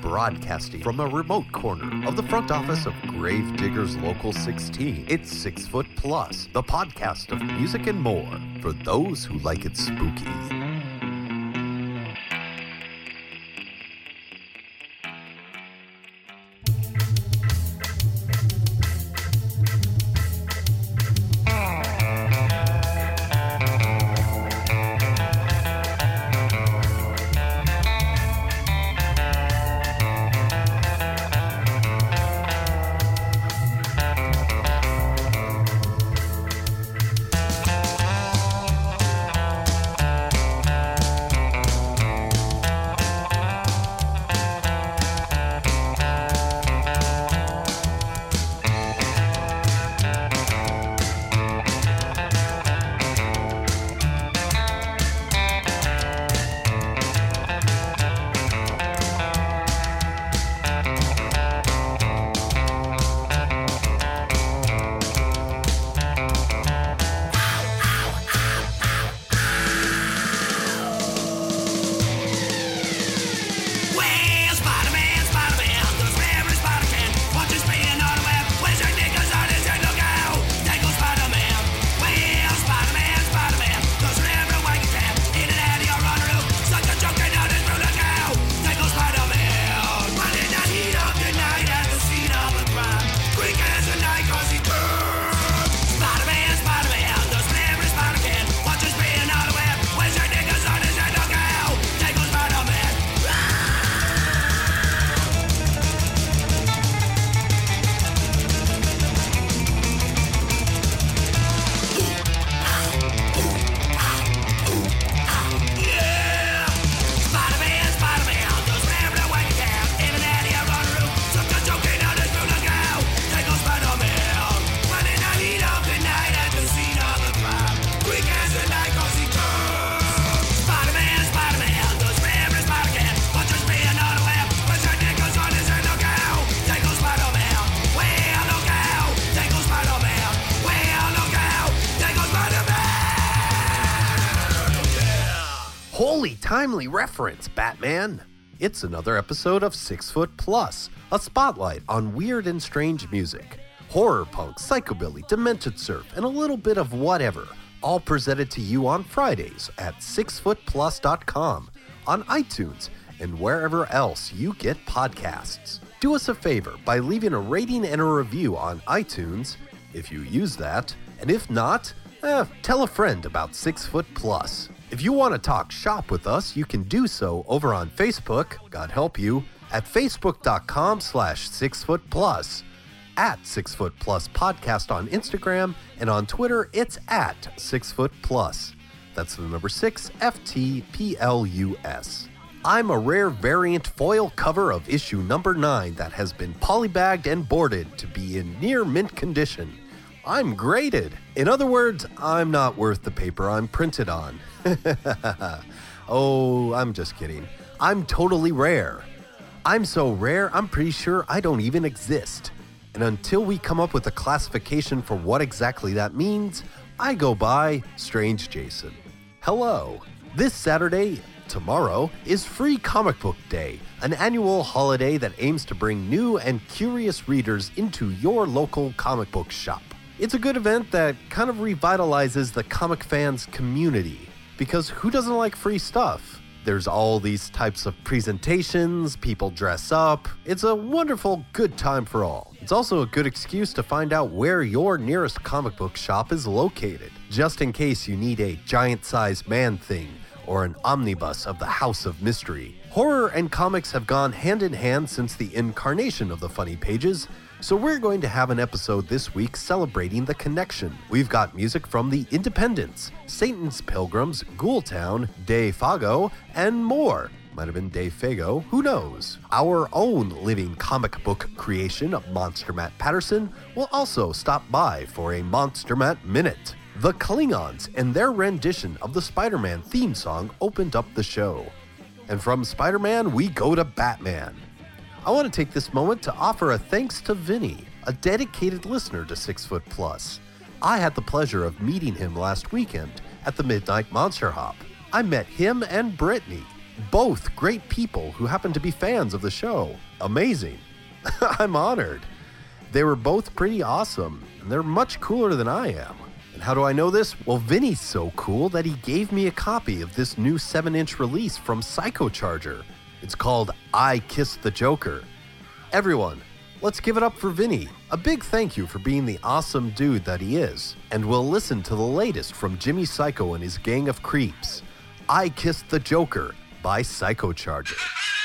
Broadcasting from a remote corner of the front office of Grave Diggers Local 16, it's Six Foot Plus, the podcast of music and more for those who like it spooky. Timely reference, Batman! It's another episode of Six Foot Plus, a spotlight on weird and strange music. Horror punk, psychobilly, demented surf, and a little bit of whatever, all presented to you on Fridays at sixfootplus.com, on iTunes, and wherever else you get podcasts. Do us a favor by leaving a rating and a review on iTunes, if you use that, and if not, eh, tell a friend about Six Foot Plus. If you want to talk shop with us, you can do so over on Facebook, God help you, at facebook.com slash six foot plus, at six foot plus podcast on Instagram, and on Twitter, it's at six foot plus. That's the number six, F T P L U S. I'm a rare variant foil cover of issue number nine that has been polybagged and boarded to be in near mint condition. I'm graded. In other words, I'm not worth the paper I'm printed on. oh, I'm just kidding. I'm totally rare. I'm so rare, I'm pretty sure I don't even exist. And until we come up with a classification for what exactly that means, I go by Strange Jason. Hello. This Saturday, tomorrow, is Free Comic Book Day, an annual holiday that aims to bring new and curious readers into your local comic book shop. It's a good event that kind of revitalizes the comic fans community because who doesn't like free stuff? There's all these types of presentations, people dress up. It's a wonderful, good time for all. It's also a good excuse to find out where your nearest comic book shop is located, just in case you need a giant sized man thing or an omnibus of the House of Mystery. Horror and comics have gone hand in hand since the incarnation of the Funny Pages, so we're going to have an episode this week celebrating the connection. We've got music from the Independents, Satan's Pilgrims, Ghoultown, De Fago, and more. Might have been Dave Fago, who knows? Our own living comic book creation, Monster Matt Patterson, will also stop by for a Monster Matt Minute. The Klingons and their rendition of the Spider Man theme song opened up the show. And from Spider Man, we go to Batman. I want to take this moment to offer a thanks to Vinny, a dedicated listener to Six Foot Plus. I had the pleasure of meeting him last weekend at the Midnight Monster Hop. I met him and Brittany. Both great people who happen to be fans of the show. Amazing. I'm honored. They were both pretty awesome, and they're much cooler than I am. And how do I know this? Well, Vinny's so cool that he gave me a copy of this new 7 inch release from Psychocharger. It's called I Kissed the Joker. Everyone, let's give it up for Vinny. A big thank you for being the awesome dude that he is. And we'll listen to the latest from Jimmy Psycho and his gang of creeps I Kissed the Joker by Psychocharger.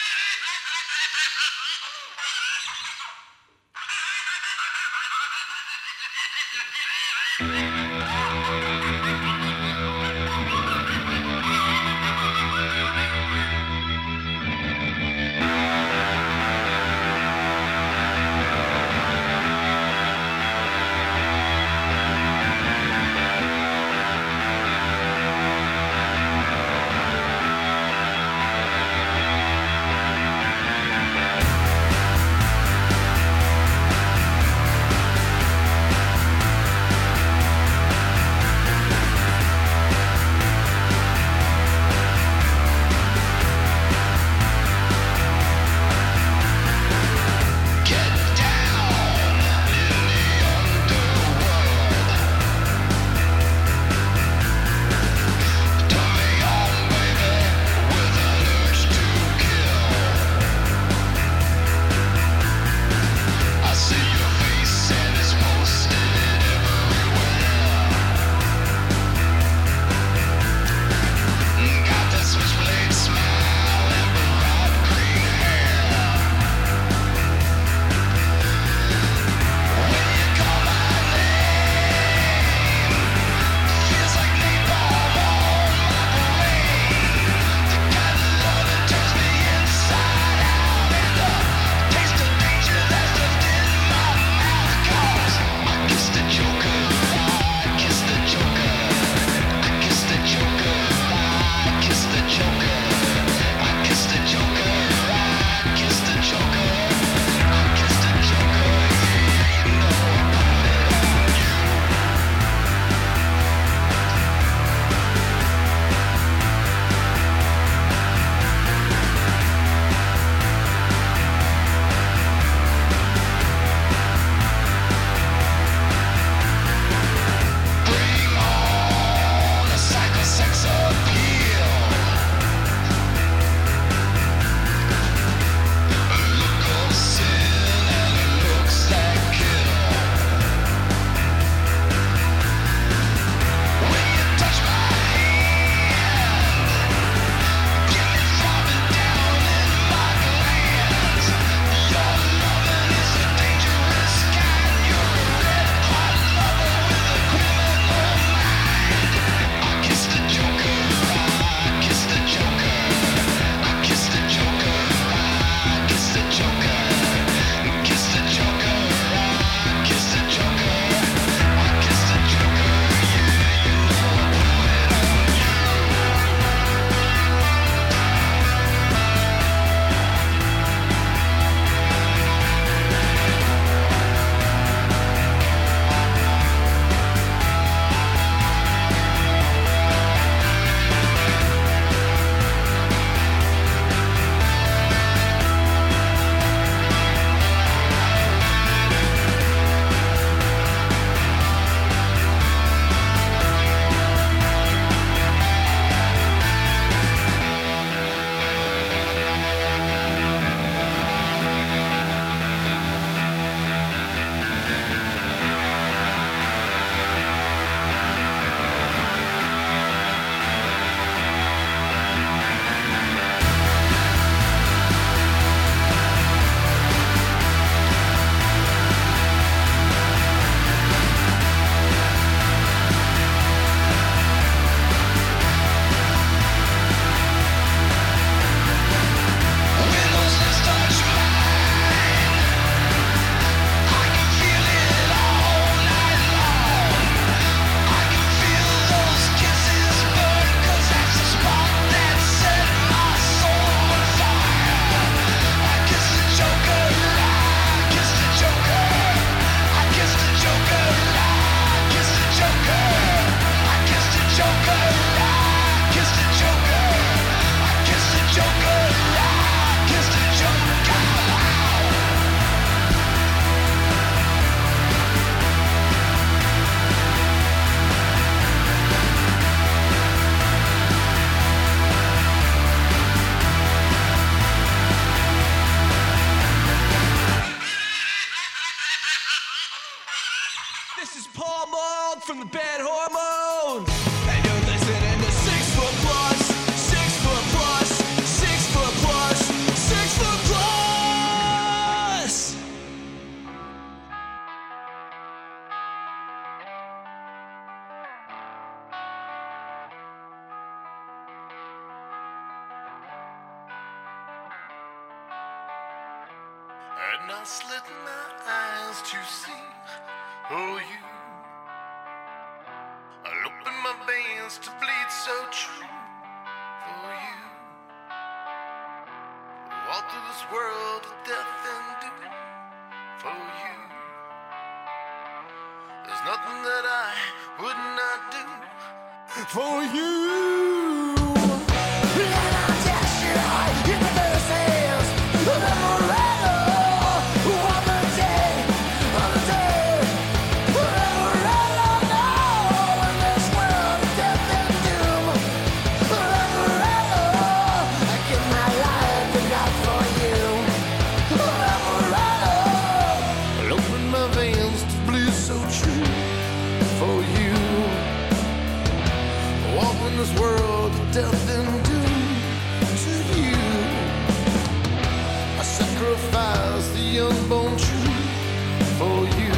sacrifice the unborn truth for you.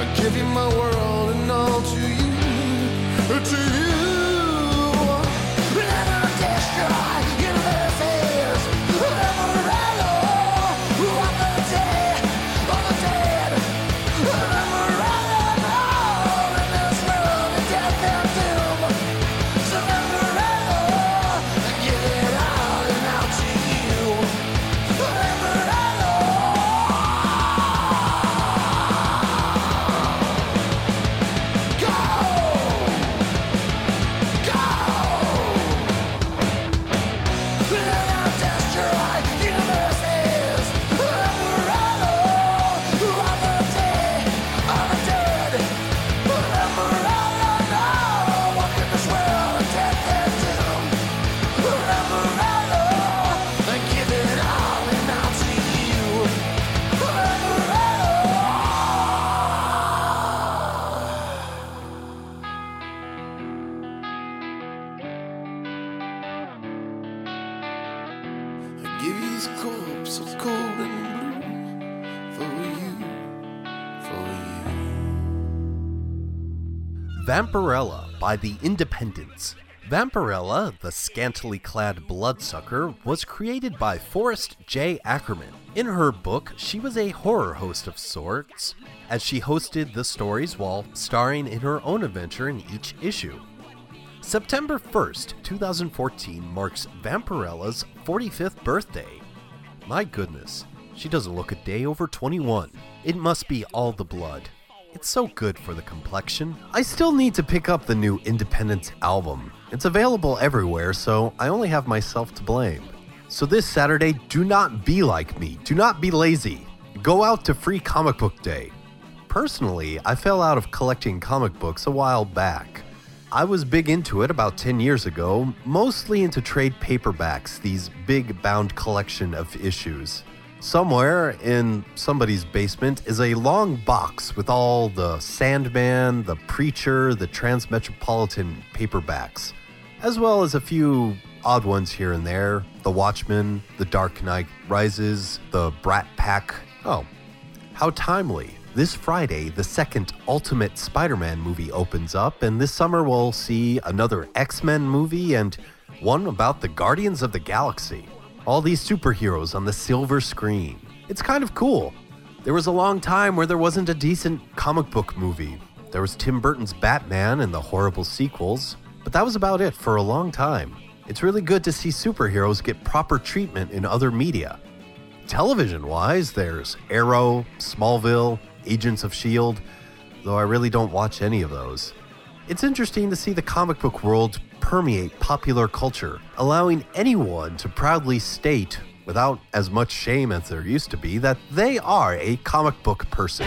I give you my world and all to you, to you. Vampirella by the Independents. Vampirella, the scantily clad bloodsucker, was created by Forrest J. Ackerman. In her book, she was a horror host of sorts, as she hosted the stories while starring in her own adventure in each issue. September 1st, 2014 marks Vampirella's 45th birthday. My goodness, she doesn't look a day over 21. It must be all the blood. It's so good for the complexion. I still need to pick up the new Independents album. It's available everywhere, so I only have myself to blame. So this Saturday, do not be like me. Do not be lazy. Go out to Free Comic Book Day. Personally, I fell out of collecting comic books a while back. I was big into it about 10 years ago, mostly into trade paperbacks, these big bound collection of issues. Somewhere in somebody's basement is a long box with all the Sandman, the Preacher, the Transmetropolitan paperbacks, as well as a few odd ones here and there The Watchmen, The Dark Knight Rises, The Brat Pack. Oh, how timely. This Friday, the second Ultimate Spider Man movie opens up, and this summer we'll see another X Men movie and one about the Guardians of the Galaxy. All these superheroes on the silver screen. It's kind of cool. There was a long time where there wasn't a decent comic book movie. There was Tim Burton's Batman and the horrible sequels, but that was about it for a long time. It's really good to see superheroes get proper treatment in other media. Television wise, there's Arrow, Smallville, Agents of S.H.I.E.L.D., though I really don't watch any of those. It's interesting to see the comic book world permeate popular culture, allowing anyone to proudly state, without as much shame as there used to be, that they are a comic book person.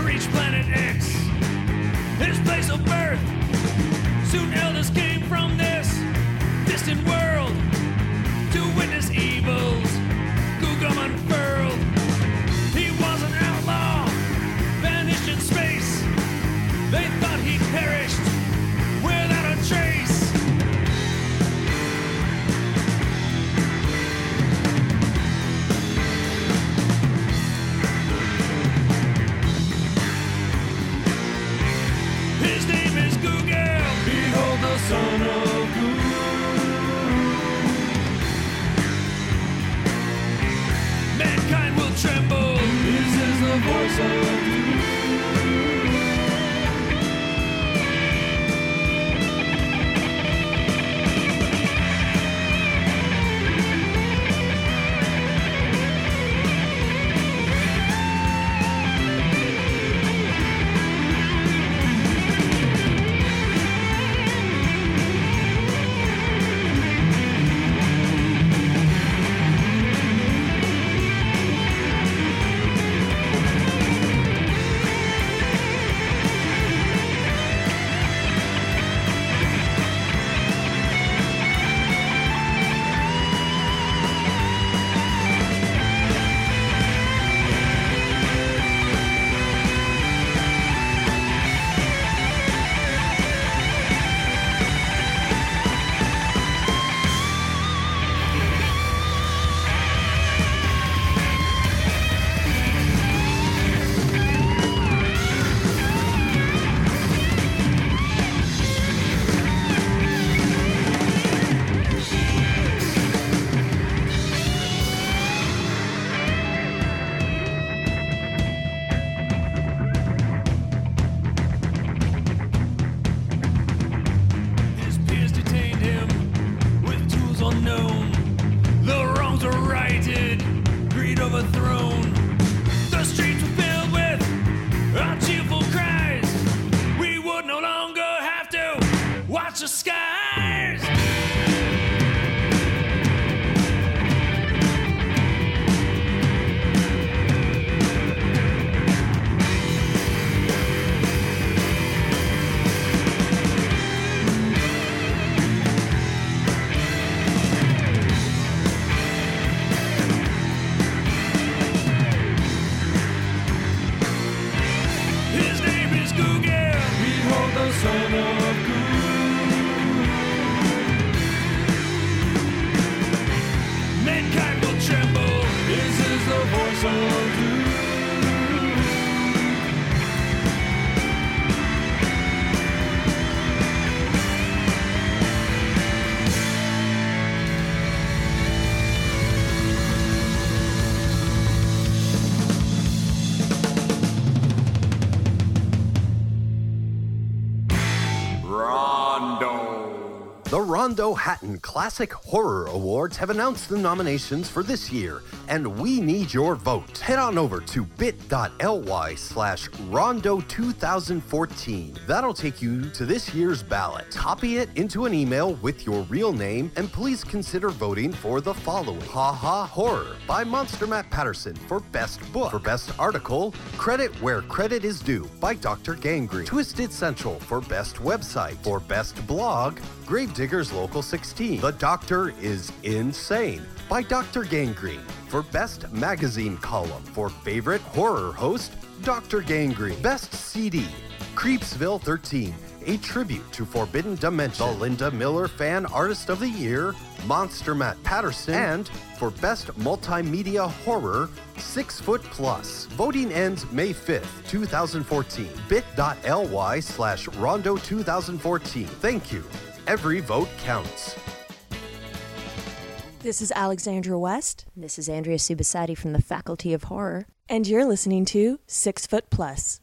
Reached planet X, to watch the skies. The Rondo Hatton Classic Horror Awards have announced the nominations for this year, and we need your vote. Head on over to bit.ly slash Rondo 2014. That'll take you to this year's ballot. Copy it into an email with your real name, and please consider voting for the following. Ha Ha Horror by Monster Matt Patterson for Best Book. For Best Article, Credit Where Credit Is Due by Dr. Gangrene. Twisted Central for Best Website. For Best Blog, Gravediggers Local 16. The Doctor is Insane by Dr. Gangrene. For Best Magazine Column. For Favorite Horror Host, Dr. Gangrene. Best CD, Creepsville 13. A tribute to Forbidden Dimension. The Linda Miller Fan Artist of the Year, Monster Matt Patterson. And for Best Multimedia Horror, Six Foot Plus. Voting ends May 5th, 2014. bit.ly slash Rondo 2014. Thank you. Every vote counts. This is Alexandra West. This is Andrea Subissati from the Faculty of Horror. And you're listening to Six Foot Plus.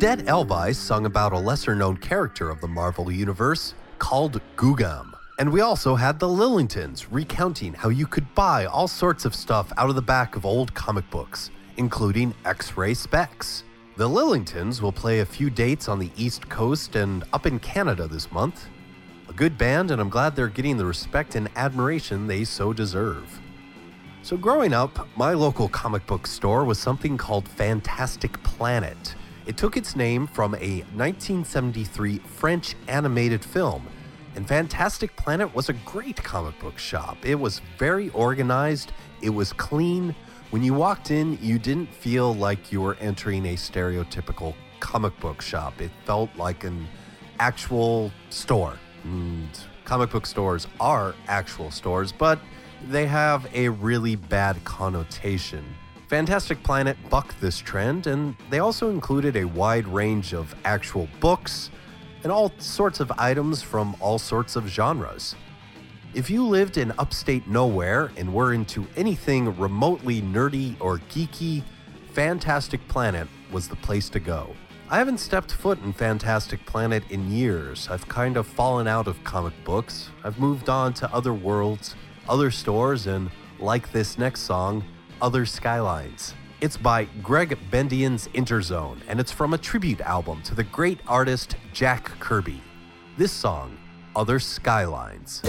Dead Elvis sung about a lesser known character of the Marvel Universe called Googam. And we also had the Lillingtons recounting how you could buy all sorts of stuff out of the back of old comic books, including X ray specs. The Lillingtons will play a few dates on the East Coast and up in Canada this month. A good band, and I'm glad they're getting the respect and admiration they so deserve. So, growing up, my local comic book store was something called Fantastic Planet. It took its name from a 1973 French animated film, and Fantastic Planet was a great comic book shop. It was very organized, it was clean. When you walked in, you didn't feel like you were entering a stereotypical comic book shop. It felt like an actual store. And comic book stores are actual stores, but they have a really bad connotation. Fantastic Planet bucked this trend, and they also included a wide range of actual books and all sorts of items from all sorts of genres. If you lived in upstate nowhere and were into anything remotely nerdy or geeky, Fantastic Planet was the place to go. I haven't stepped foot in Fantastic Planet in years. I've kind of fallen out of comic books. I've moved on to other worlds, other stores, and like this next song, other skylines. It's by Gregg Bendian's Interzone, and it's from a tribute album to the great artist Jack Kirby. This song, Other Skylines.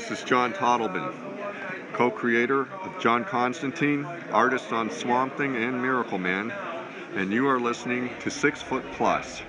This is John Totleben, co creator of John Constantine, artist on Swamp Thing and Miracle Man, and you are listening to Six Foot Plus.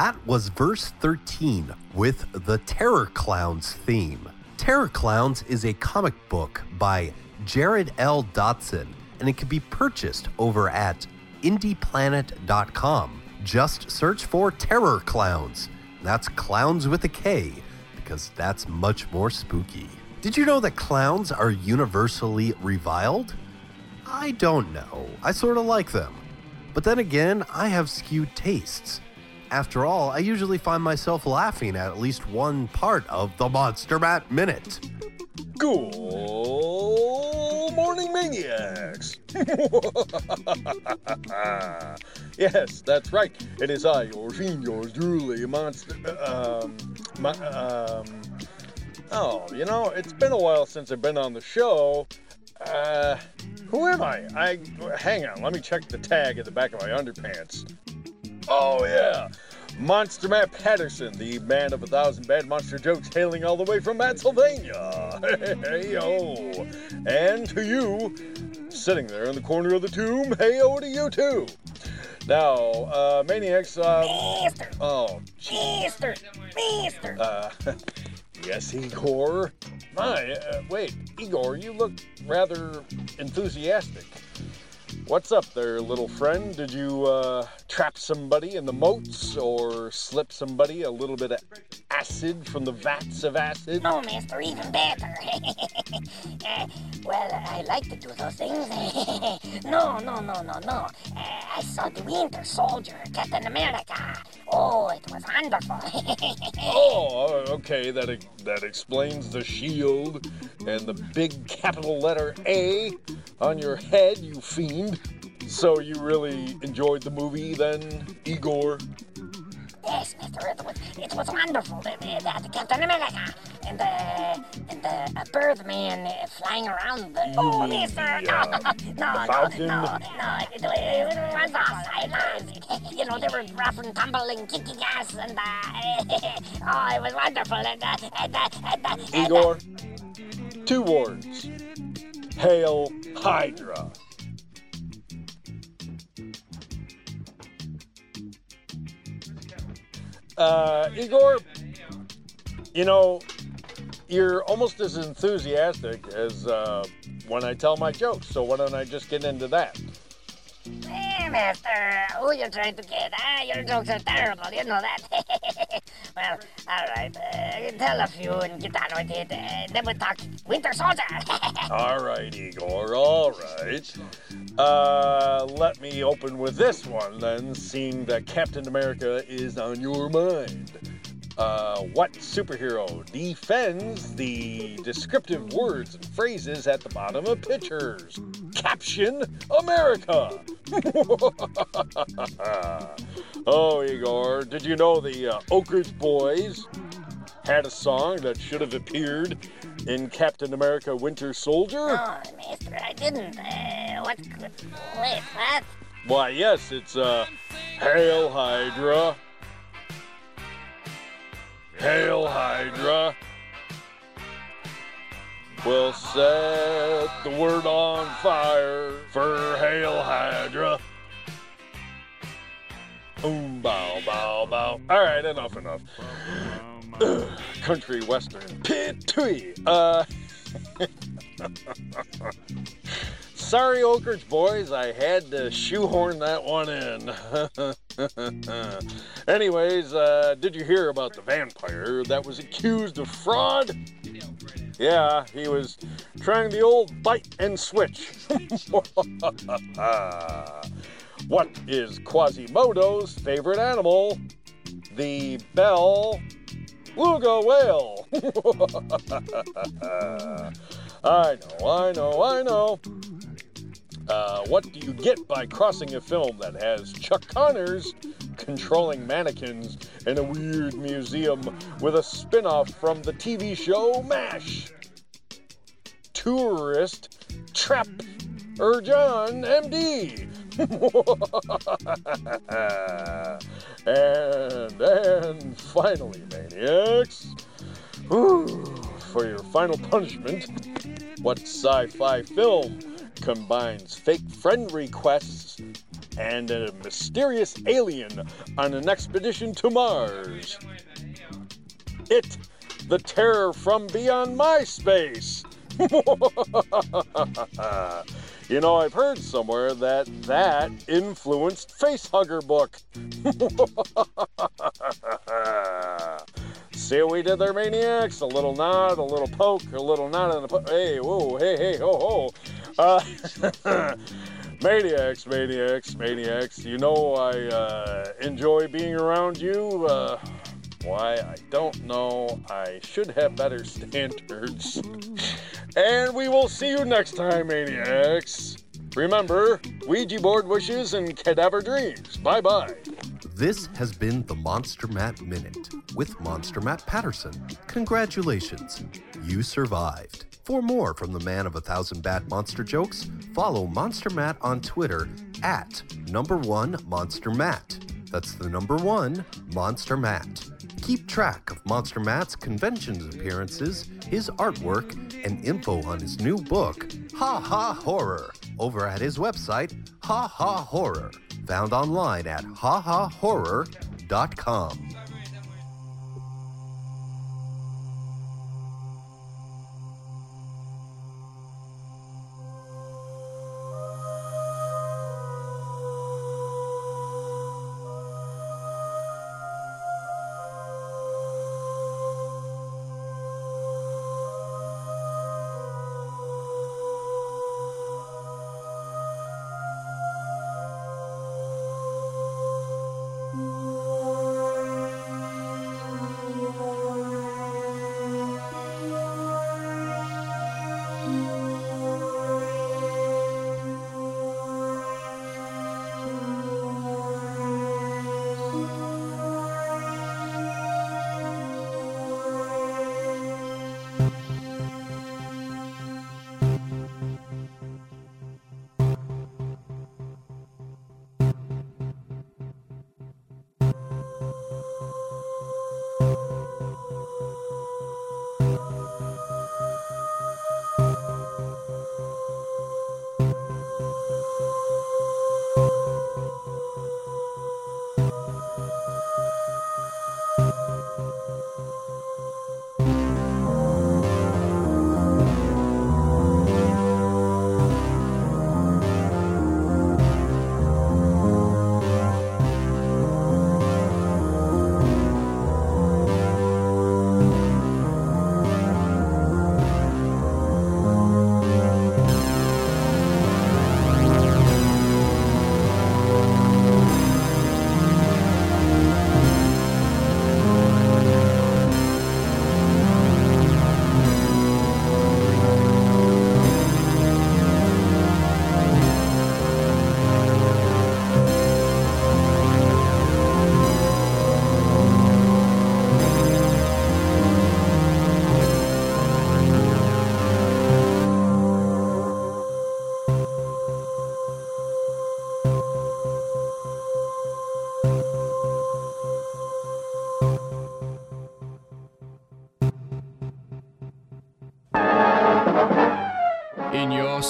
That was verse 13 with the Terror Clowns theme. Terror Clowns is a comic book by Jared L. Dotson, and it can be purchased over at indieplanet.com. Just search for Terror Clowns. That's clowns with a K, because that's much more spooky. Did you know that clowns are universally reviled? I don't know. I sort of like them. But then again, I have skewed tastes. After all, I usually find myself laughing at at least one part of the Monster Matt Minute. Good morning, maniacs! yes, that's right. It is I, your yours truly, monster. Um, my, um. Oh, you know, it's been a while since I've been on the show. Uh, who am I? I hang on. Let me check the tag at the back of my underpants. Oh yeah, Monster Matt Patterson, the man of a thousand bad monster jokes, hailing all the way from Pennsylvania. Hey yo, and to you, sitting there in the corner of the tomb. Hey yo to you too. Now, uh, maniacs. Um, oh, Mister, Mister. Uh, yes, Igor. My, uh, wait, Igor, you look rather enthusiastic. What's up there, little friend? Did you uh, trap somebody in the moats or slip somebody a little bit of acid from the vats of acid? No, mister, even better. Uh, well, I like to do those things. no, no, no, no, no. Uh, I saw the Winter Soldier, Captain America. Oh, it was wonderful. Oh, okay. That ex- that explains the shield and the big capital letter A on your head, you fiend. So you really enjoyed the movie then, Igor? yes, mister, it was, it was wonderful. The, the, Captain America and the, and the uh, Birdman flying around. The, oh, the, uh, no, the no, Falcon? no, no, it, was awesome. I loved it. You know, they were rough and tumbling, kicking ass, and uh, oh, it was wonderful. And, uh, and, uh, and, uh, and, uh, Igor, two words. Hail Hydra. Uh, Igor, you know, you're almost as enthusiastic as uh, when I tell my jokes, so why don't I just get into that? Hey, mister, who you trying to get? Ah, your jokes are terrible, you know that. well, all right, uh, tell a few and get on with it. Uh, then we'll talk Winter Soldier. All right, Igor, all right. Uh, let me open with this one then, seeing that Captain America is on your mind. Uh, what superhero defends the descriptive words and phrases at the bottom of pictures? Caption America! oh, Igor, did you know the uh, Oak Ridge Boys had a song that should have appeared in Captain America Winter Soldier? oh, mister, I didn't. Uh, what could... Wait, what? Why, yes, it's uh, Hail Hydra. Hail Hydra. We'll set the word on fire for Hail Hydra. Boom, bow, bow, bow. All right, enough, enough. Ugh, country western. Pit. Uh. Sorry, Oak Ridge boys, I had to shoehorn that one in. Anyways, uh, did you hear about the vampire that was accused of fraud? Yeah, he was trying the old bite and switch. what is Quasimodo's favorite animal? The bell Luga whale. I know, I know, I know. Uh, what do you get by crossing a film that has Chuck Connors controlling mannequins in a weird museum with a spin off from the TV show MASH? Tourist Trap John MD. and then finally, maniacs, for your final punishment, what sci-fi film combines fake friend requests and a mysterious alien on an expedition to Mars? It, the terror from beyond my space. you know, I've heard somewhere that that influenced Facehugger book. See what we did there, maniacs? A little nod, a little poke, a little nod, and a po- hey, whoa, hey, hey, ho, ho. Maniacs, maniacs, maniacs. You know I uh, enjoy being around you. Uh, why, I don't know. I should have better standards. and we will see you next time, maniacs. Remember, Ouija board wishes and cadaver dreams. Bye bye. This has been the Monster Matt Minute with Monster Matt Patterson. Congratulations, you survived. For more from the man of a thousand bad monster jokes, follow Monster Matt on Twitter at number one Monster Matt. That's the number one Monster Matt. Keep track of Monster Matt's conventions appearances, his artwork, and info on his new book, Ha Ha Horror, over at his website, Ha Ha Horror, found online at hahahorror.com.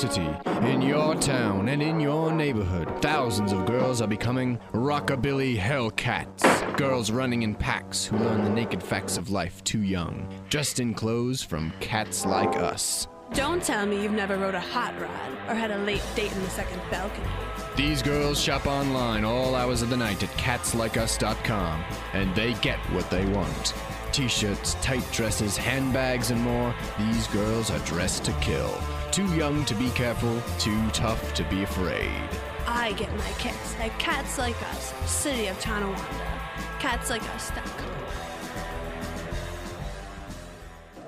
city, in your town, and in your neighborhood, thousands of girls are becoming rockabilly hellcats. Girls running in packs who learn the naked facts of life too young, dressed in clothes from cats like us. Don't tell me you've never rode a hot rod or had a late date in the second balcony. These girls shop online all hours of the night at catslikeus.com, and they get what they want. T shirts, tight dresses, handbags, and more. These girls are dressed to kill. Too young to be careful, too tough to be afraid. I get my kicks at Cats Like Us, City of Tonawanda. CatsLikeUs.com.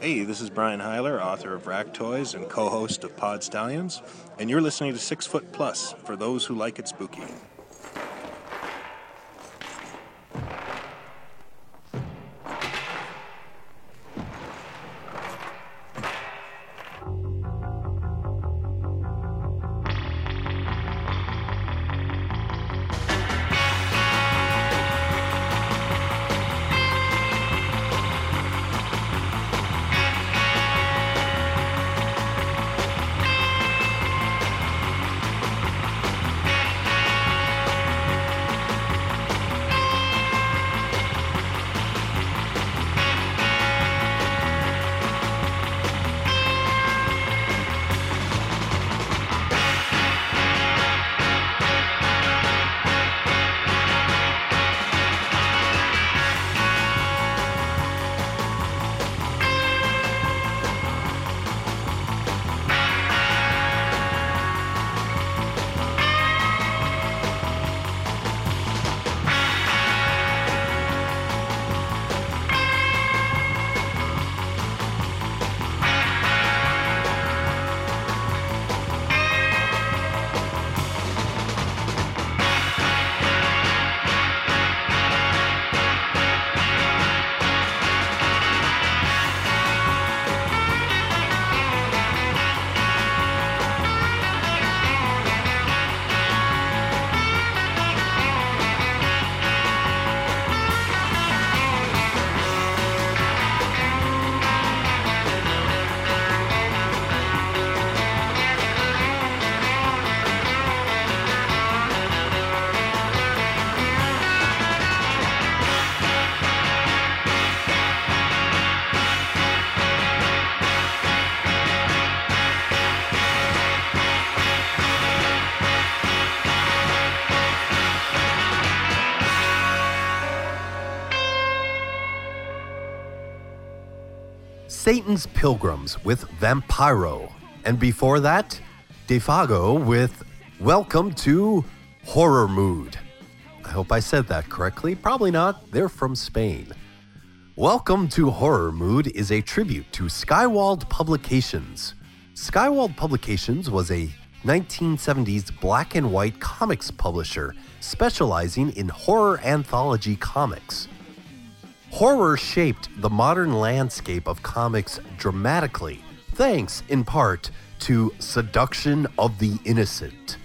Hey, this is Brian Heiler, author of Rack Toys and co host of Pod Stallions, and you're listening to Six Foot Plus for those who like it spooky. Satan's Pilgrims with Vampiro. And before that, Defago with Welcome to Horror Mood. I hope I said that correctly. Probably not. They're from Spain. Welcome to Horror Mood is a tribute to Skywald Publications. Skywald Publications was a 1970s black and white comics publisher specializing in horror anthology comics. Horror shaped the modern landscape of comics dramatically, thanks in part to Seduction of the Innocent.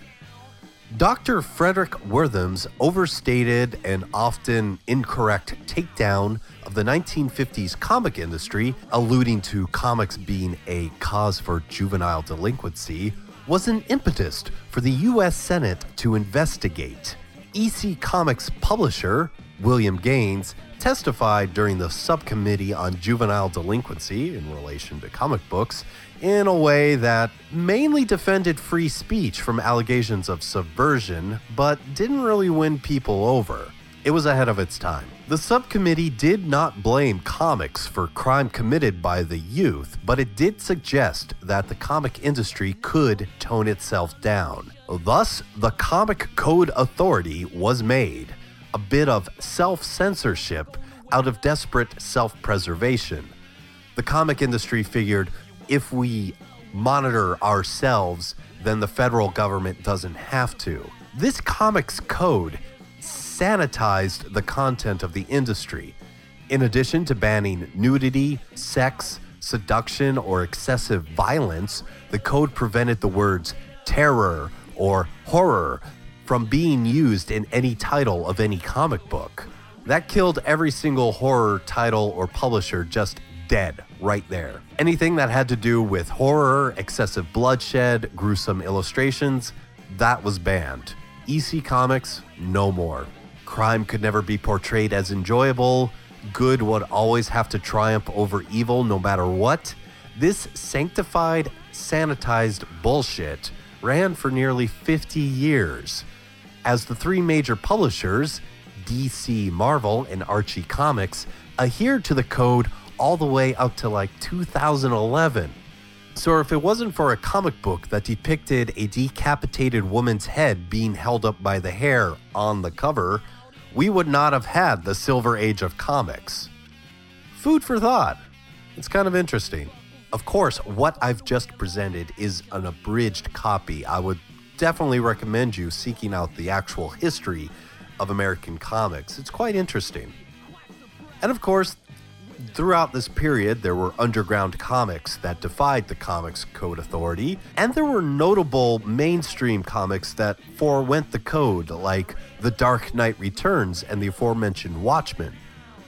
Dr. Fredric Wertham's overstated and often incorrect takedown of the 1950s comic industry, alluding to comics being a cause for juvenile delinquency, was an impetus for the U.S. Senate to investigate. EC Comics publisher William Gaines testified during the subcommittee on juvenile delinquency in relation to comic books in a way that mainly defended free speech from allegations of subversion, but didn't really win people over. It was ahead of its time. The subcommittee did not blame comics for crime committed by the youth, but it did suggest that the comic industry could tone itself down. Thus, the Comic Code Authority was made a bit of self censorship out of desperate self preservation. The comic industry figured if we monitor ourselves, then the federal government doesn't have to. This comics code sanitized the content of the industry. In addition to banning nudity, sex, seduction, or excessive violence, the code prevented the words terror or horror from being used in any title of any comic book. That killed every single horror title or publisher just dead right there. Anything that had to do with horror, excessive bloodshed, gruesome illustrations, that was banned. EC Comics, no more. Crime could never be portrayed as enjoyable. Good would always have to triumph over evil no matter what. This sanctified, sanitized bullshit ran for nearly 50 years. As the three major publishers, DC, Marvel, and Archie Comics, adhered to the code all the way up to like 2011. So, if it wasn't for a comic book that depicted a decapitated woman's head being held up by the hair on the cover, we would not have had the Silver Age of comics. Food for thought. It's kind of interesting. Of course, what I've just presented is an abridged copy. I would definitely recommend you seeking out the actual history of American comics. It's quite interesting. And of course, throughout this period, there were underground comics that defied the Comics Code Authority, and there were notable mainstream comics that forewent the code, like The Dark Knight Returns and the aforementioned Watchmen.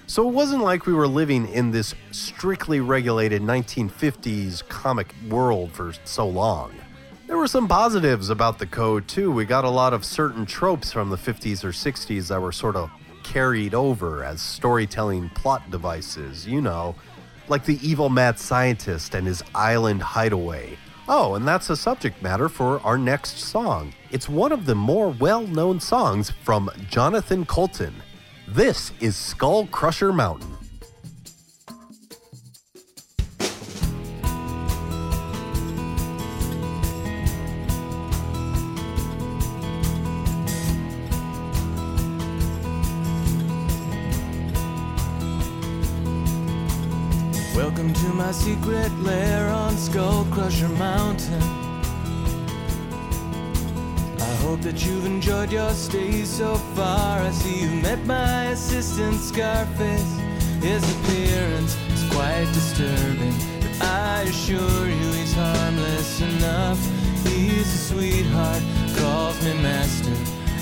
So it wasn't like we were living in this strictly regulated 1950s comic world for so long. There were some positives about the code too. We got a lot of certain tropes from the 50s or 60s that were sort of carried over as storytelling plot devices, you know, like the evil mad scientist and his island hideaway. Oh, and that's a subject matter for our next song. It's one of the more well known songs from Jonathan Coulton. This is Skull Crusher Mountain. My secret lair on Skull Crusher Mountain. I hope that you've enjoyed your stay so far. I see you've met my assistant Scarface. His appearance is quite disturbing, but I assure you he's harmless enough. He's a sweetheart, calls me master,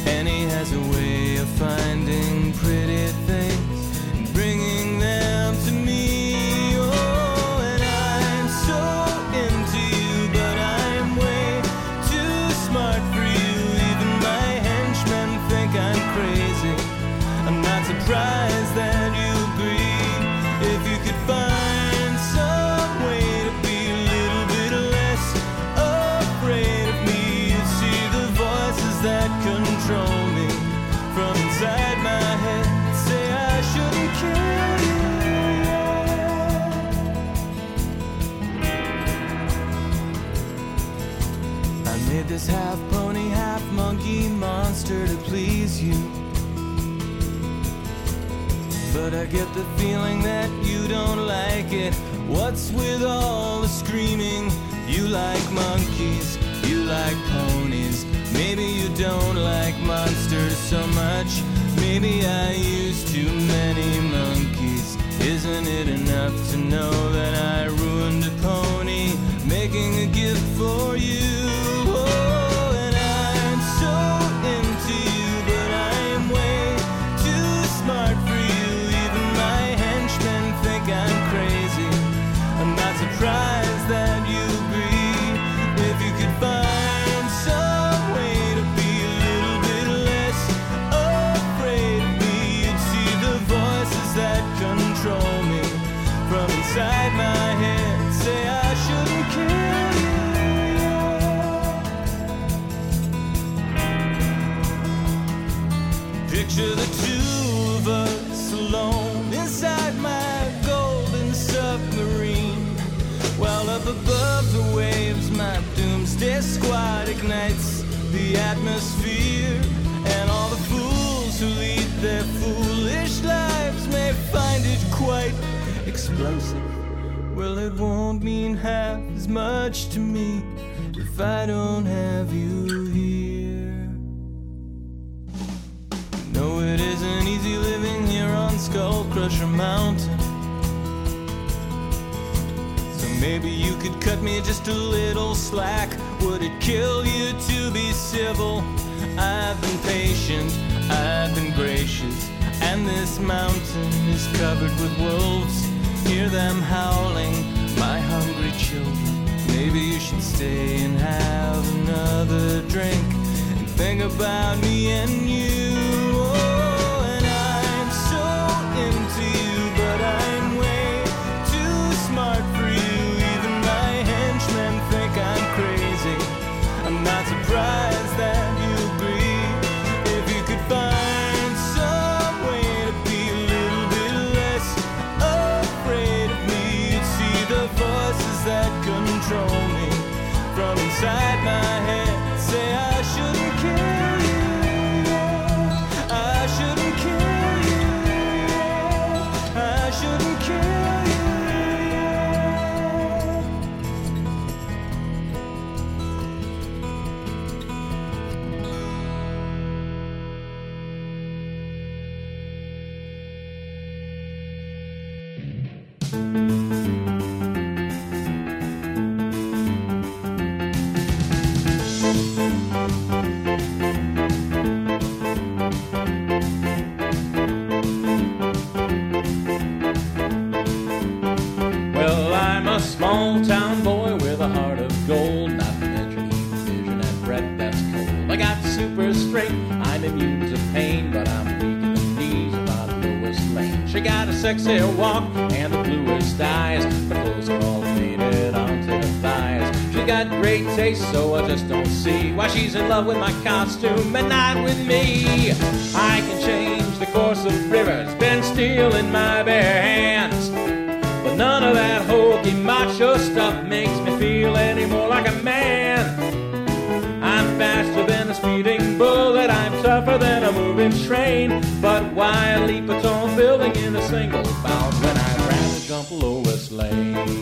and he has a way of finding pretty things and bringing made this half pony, half monkey monster to please you. But I get the feeling that you don't like it. What's with all the screaming? You like monkeys, you like ponies. Maybe you don't like monsters so much. Maybe I used too many monkeys. Isn't it enough to know that I ruined a pony making a gift for you? Doomsday squad ignites the atmosphere. And all the fools who lead their foolish lives may find it quite explosive. Well, it won't mean half as much to me if I don't have you here. No, it isn't easy living here on Skull Crusher Mountain. So maybe you could cut me just a little slack. Would it kill you to be civil? I've been patient, I've been gracious, and this mountain is covered with wolves. hear them howling, my hungry children. Maybe you should stay and have another drink and think about me and you. So I just don't see why she's in love with my costume and not with me. I can change the course of rivers, bend steel in my bare hands. But none of that hokey macho stuff makes me feel any more like a man. I'm faster than a speeding bullet, I'm tougher than a moving train. But why leap a tall building in a single bound when I'd rather jump Lois Lane?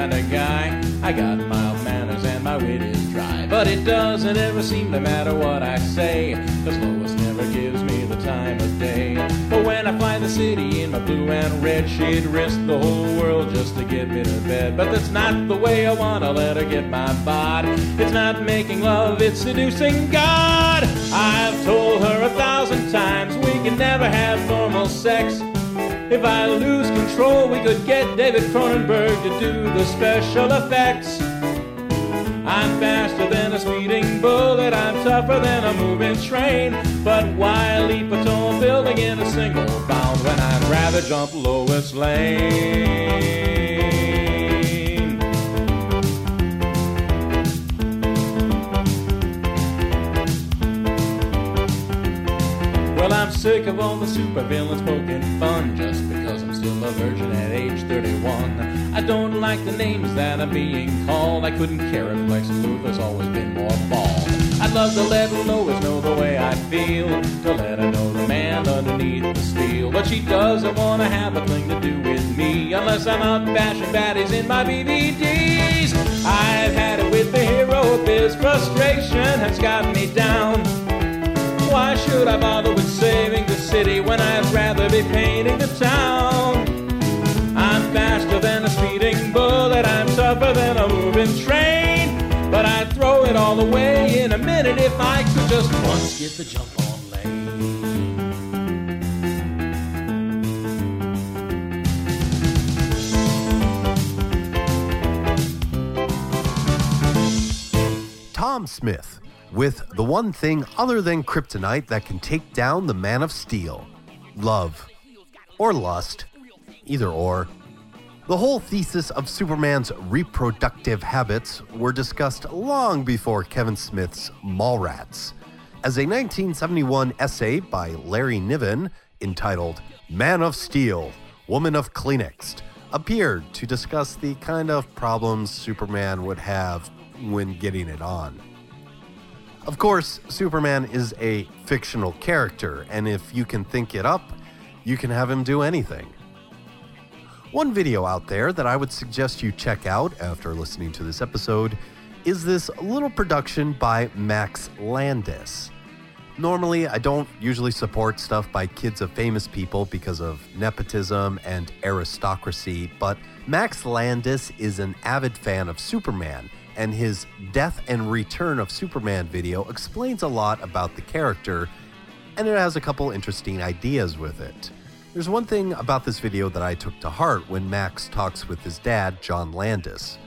Kind of guy. I got mild manners and my wit is dry. But it doesn't ever seem to matter what I say, cause Lois never gives me the time of day. But when I fly the city in my blue and red, she'd risk the whole world just to get me to bed. But that's not the way I wanna let her get my body. It's not making love, it's seducing God. I've told her a thousand times we can never have normal sex. If I lose control, we could get David Cronenberg to do the special effects. I'm faster than a speeding bullet, I'm tougher than a moving train. But why leap a tall building in a single bound when I'd rather jump Lois Lane? Well, I'm sick of all the supervillains poking fun just a virgin at age 31. I don't like the names that I'm being called. I couldn't care if Lex Luthor's always been more bald. I'd love to let Lois know the way I feel, to let her know the man underneath the steel. But she doesn't want to have a thing to do with me unless I'm out bashing baddies in my BVDs. I've had it with the hero, this frustration has got me down. Why should I bother with saving the city when I'd rather be painting the town? Faster than a speeding bullet, I'm tougher than a moving train. But I'd throw it all away in a minute if I could just once get the jump on. Tom Smith with the one thing other than kryptonite that can take down the man of steel love or lust, either or. The whole thesis of Superman's reproductive habits were discussed long before Kevin Smith's Mallrats, as a 1971 essay by Larry Niven entitled Man of Steel, Woman of Kleenex appeared to discuss the kind of problems Superman would have when getting it on. Of course, Superman is a fictional character, and if you can think it up, you can have him do anything. One video out there that I would suggest you check out after listening to this episode is this little production by Max Landis. Normally, I don't usually support stuff by kids of famous people because of nepotism and aristocracy, but Max Landis is an avid fan of Superman, and his Death and Return of Superman video explains a lot about the character, and it has a couple interesting ideas with it. There's one thing about this video that I took to heart when Max talks with his dad, John Landis.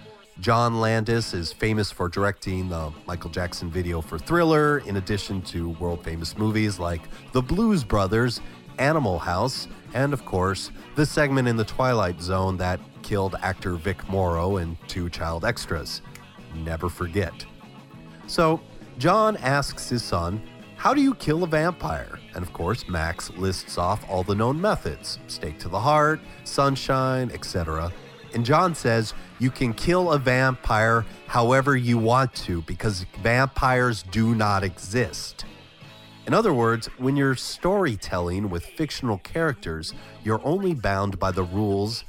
John Landis is famous for directing the Michael Jackson video for Thriller, in addition to world famous movies like The Blues Brothers, Animal House, and of course, the segment in The Twilight Zone that killed actor Vic Morrow and two child extras. Never forget. So, John asks his son, How do you kill a vampire? And of course, Max lists off all the known methods stake to the heart, sunshine, etc. And John says, You can kill a vampire however you want to because vampires do not exist. In other words, when you're storytelling with fictional characters, you're only bound by the rules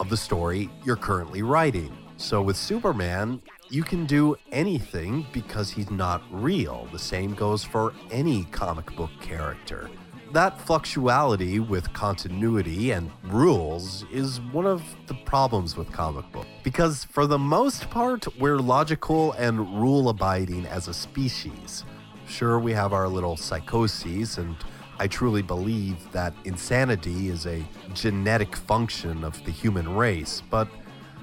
of the story you're currently writing. So with Superman, you can do anything because he's not real. The same goes for any comic book character. That fluctuality with continuity and rules is one of the problems with comic book because for the most part we're logical and rule abiding as a species. Sure we have our little psychoses and I truly believe that insanity is a genetic function of the human race, but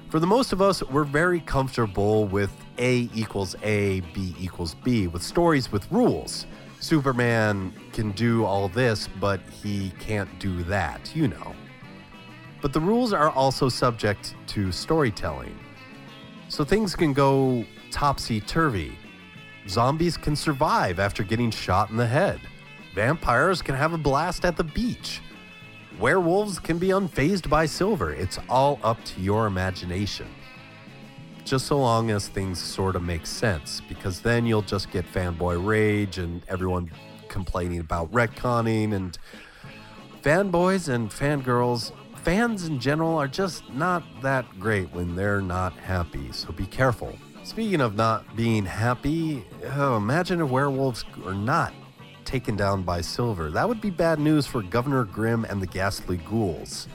for the most of us, we're very comfortable with A equals A, B equals B, with stories with rules. Superman can do all this, but he can't do that, you know. But the rules are also subject to storytelling. So things can go topsy turvy. Zombies can survive after getting shot in the head. Vampires can have a blast at the beach. Werewolves can be unfazed by silver. It's all up to your imagination. Just so long as things sort of make sense, because then you'll just get fanboy rage and everyone complaining about retconning and fanboys and fangirls. Fans in general are just not that great when they're not happy, so be careful. Speaking of not being happy, oh, imagine if werewolves are not taken down by silver. That would be bad news for Governor Grimm and the Ghastly Ghouls.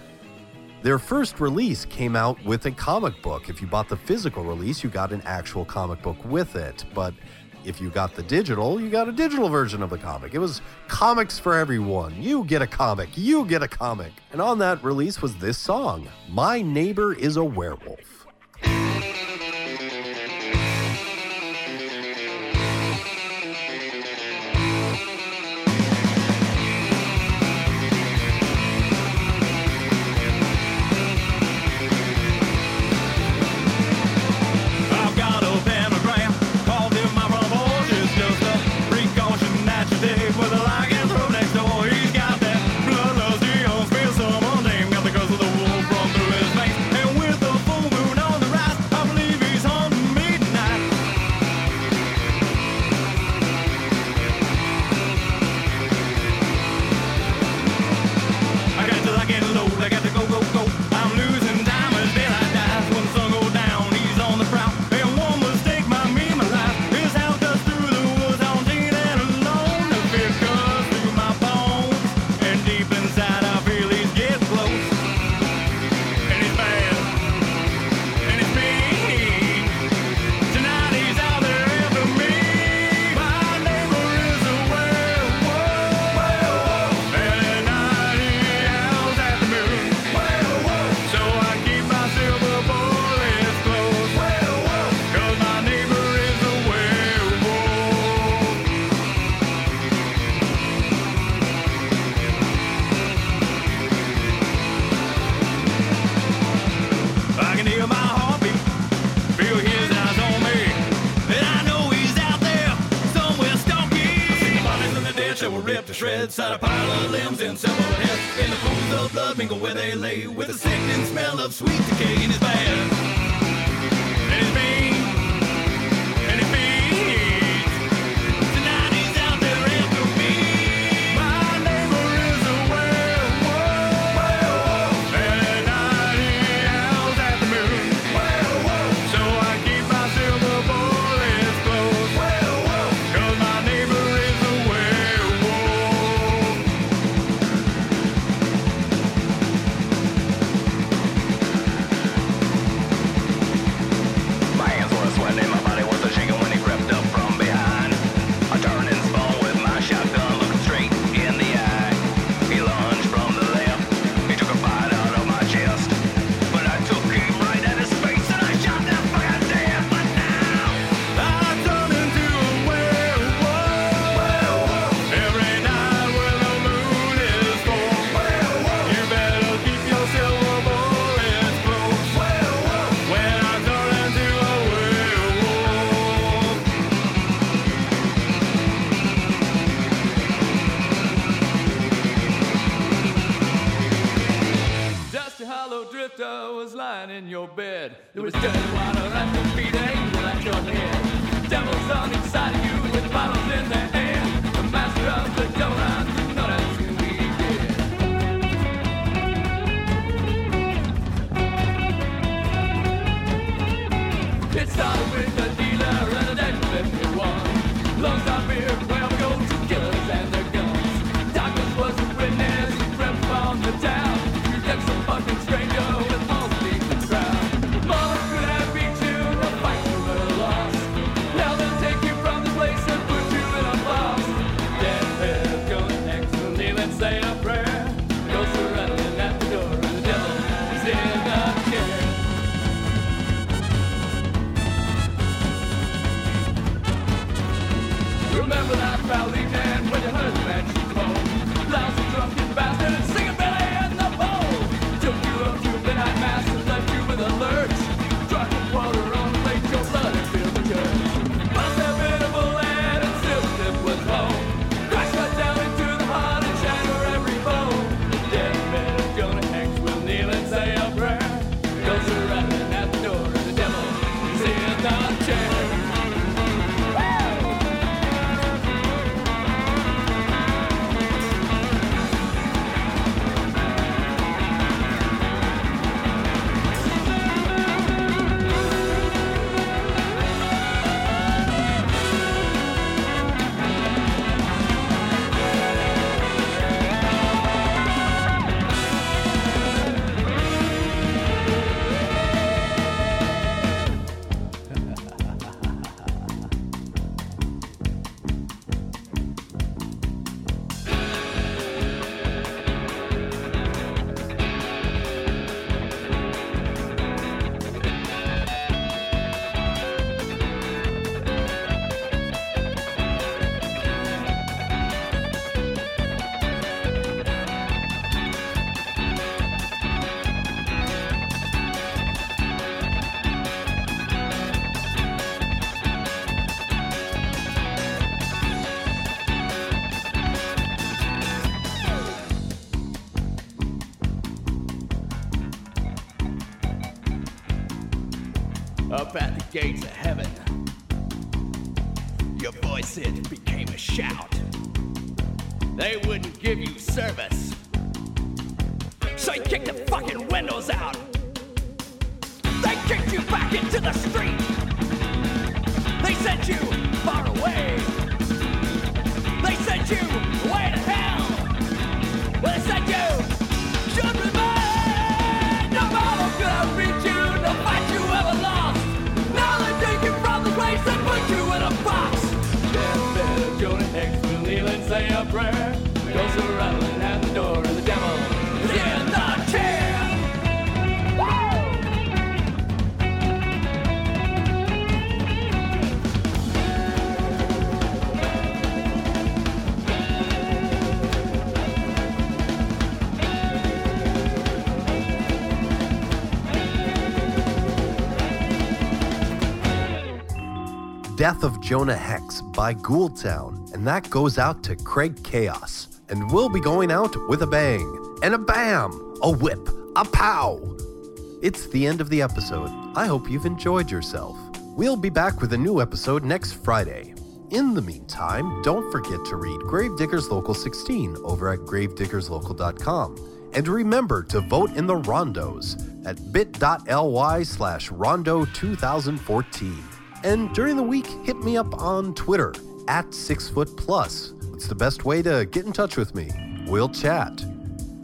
Their first release came out with a comic book. If you bought the physical release, you got an actual comic book with it. But if you got the digital, you got a digital version of the comic. It was comics for everyone. You get a comic, you get a comic. And on that release was this song My Neighbor is a Werewolf. Gates Death of Jonah Hex by Ghoultown, and that goes out to Craig Chaos. And we'll be going out with a bang, and a bam, a whip, a pow. It's the end of the episode. I hope you've enjoyed yourself. We'll be back with a new episode next Friday. In the meantime, don't forget to read Gravediggers Local 16 over at gravediggerslocal.com. And remember to vote in the rondos at bit.ly slash rondo 2014. And during the week, hit me up on Twitter at Six Foot Plus. It's the best way to get in touch with me. We'll chat.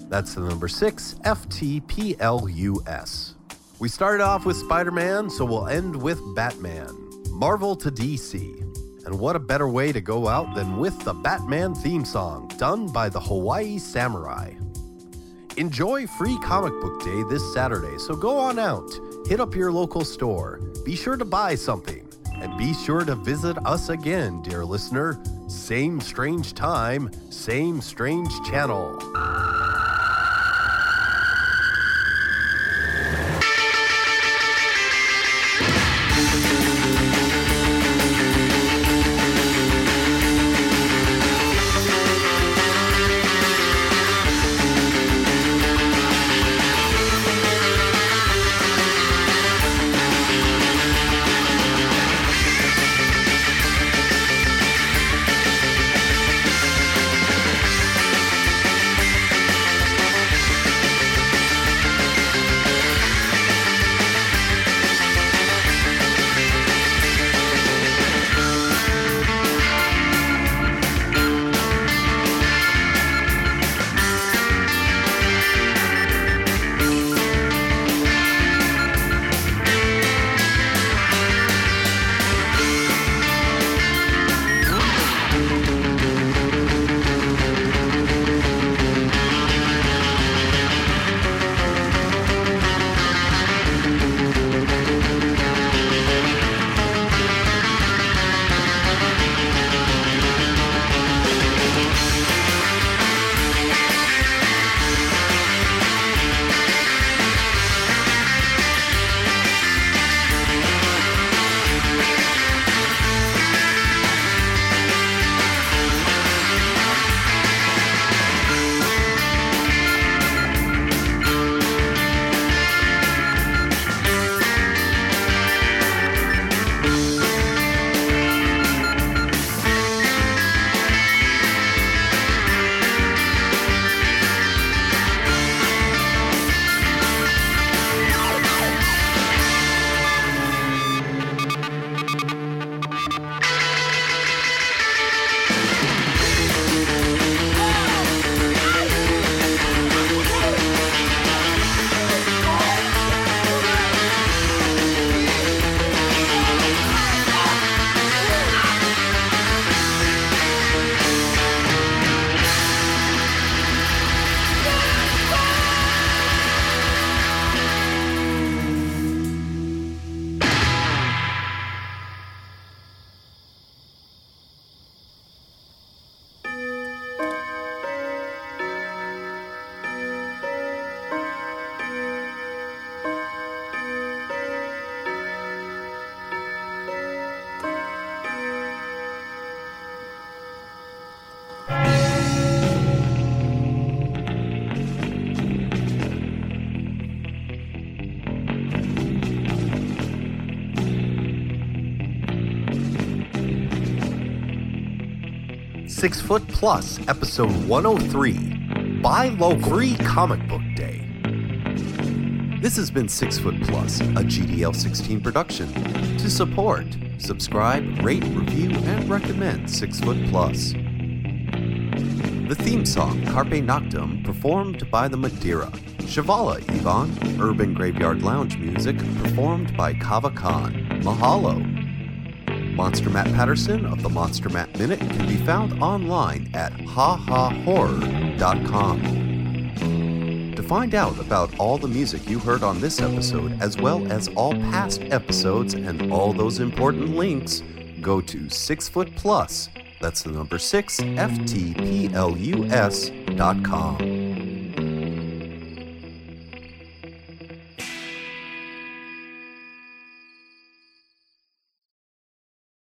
That's the number six, F T P L U S. We started off with Spider Man, so we'll end with Batman. Marvel to DC. And what a better way to go out than with the Batman theme song, done by the Hawaii Samurai. Enjoy Free Comic Book Day this Saturday, so go on out, hit up your local store, be sure to buy something, and be sure to visit us again, dear listener. Same strange time, same strange channel. Six Foot Plus, episode 103 Buy Local Free Comic Book Day. This has been Six Foot Plus, a GDL 16 production. To support, subscribe, rate, review, and recommend Six Foot Plus. The theme song, Carpe Noctem, performed by the Madeira. Shivala Yvonne, Urban Graveyard Lounge music, performed by Kava Kon. Mahalo. Monster Matt Patterson of the Monster Matt Minute can be found online at hahahorror.com. To find out about all the music you heard on this episode, as well as all past episodes and all those important links, go to Six Foot Plus. That's the number six, F T P L U S dot com.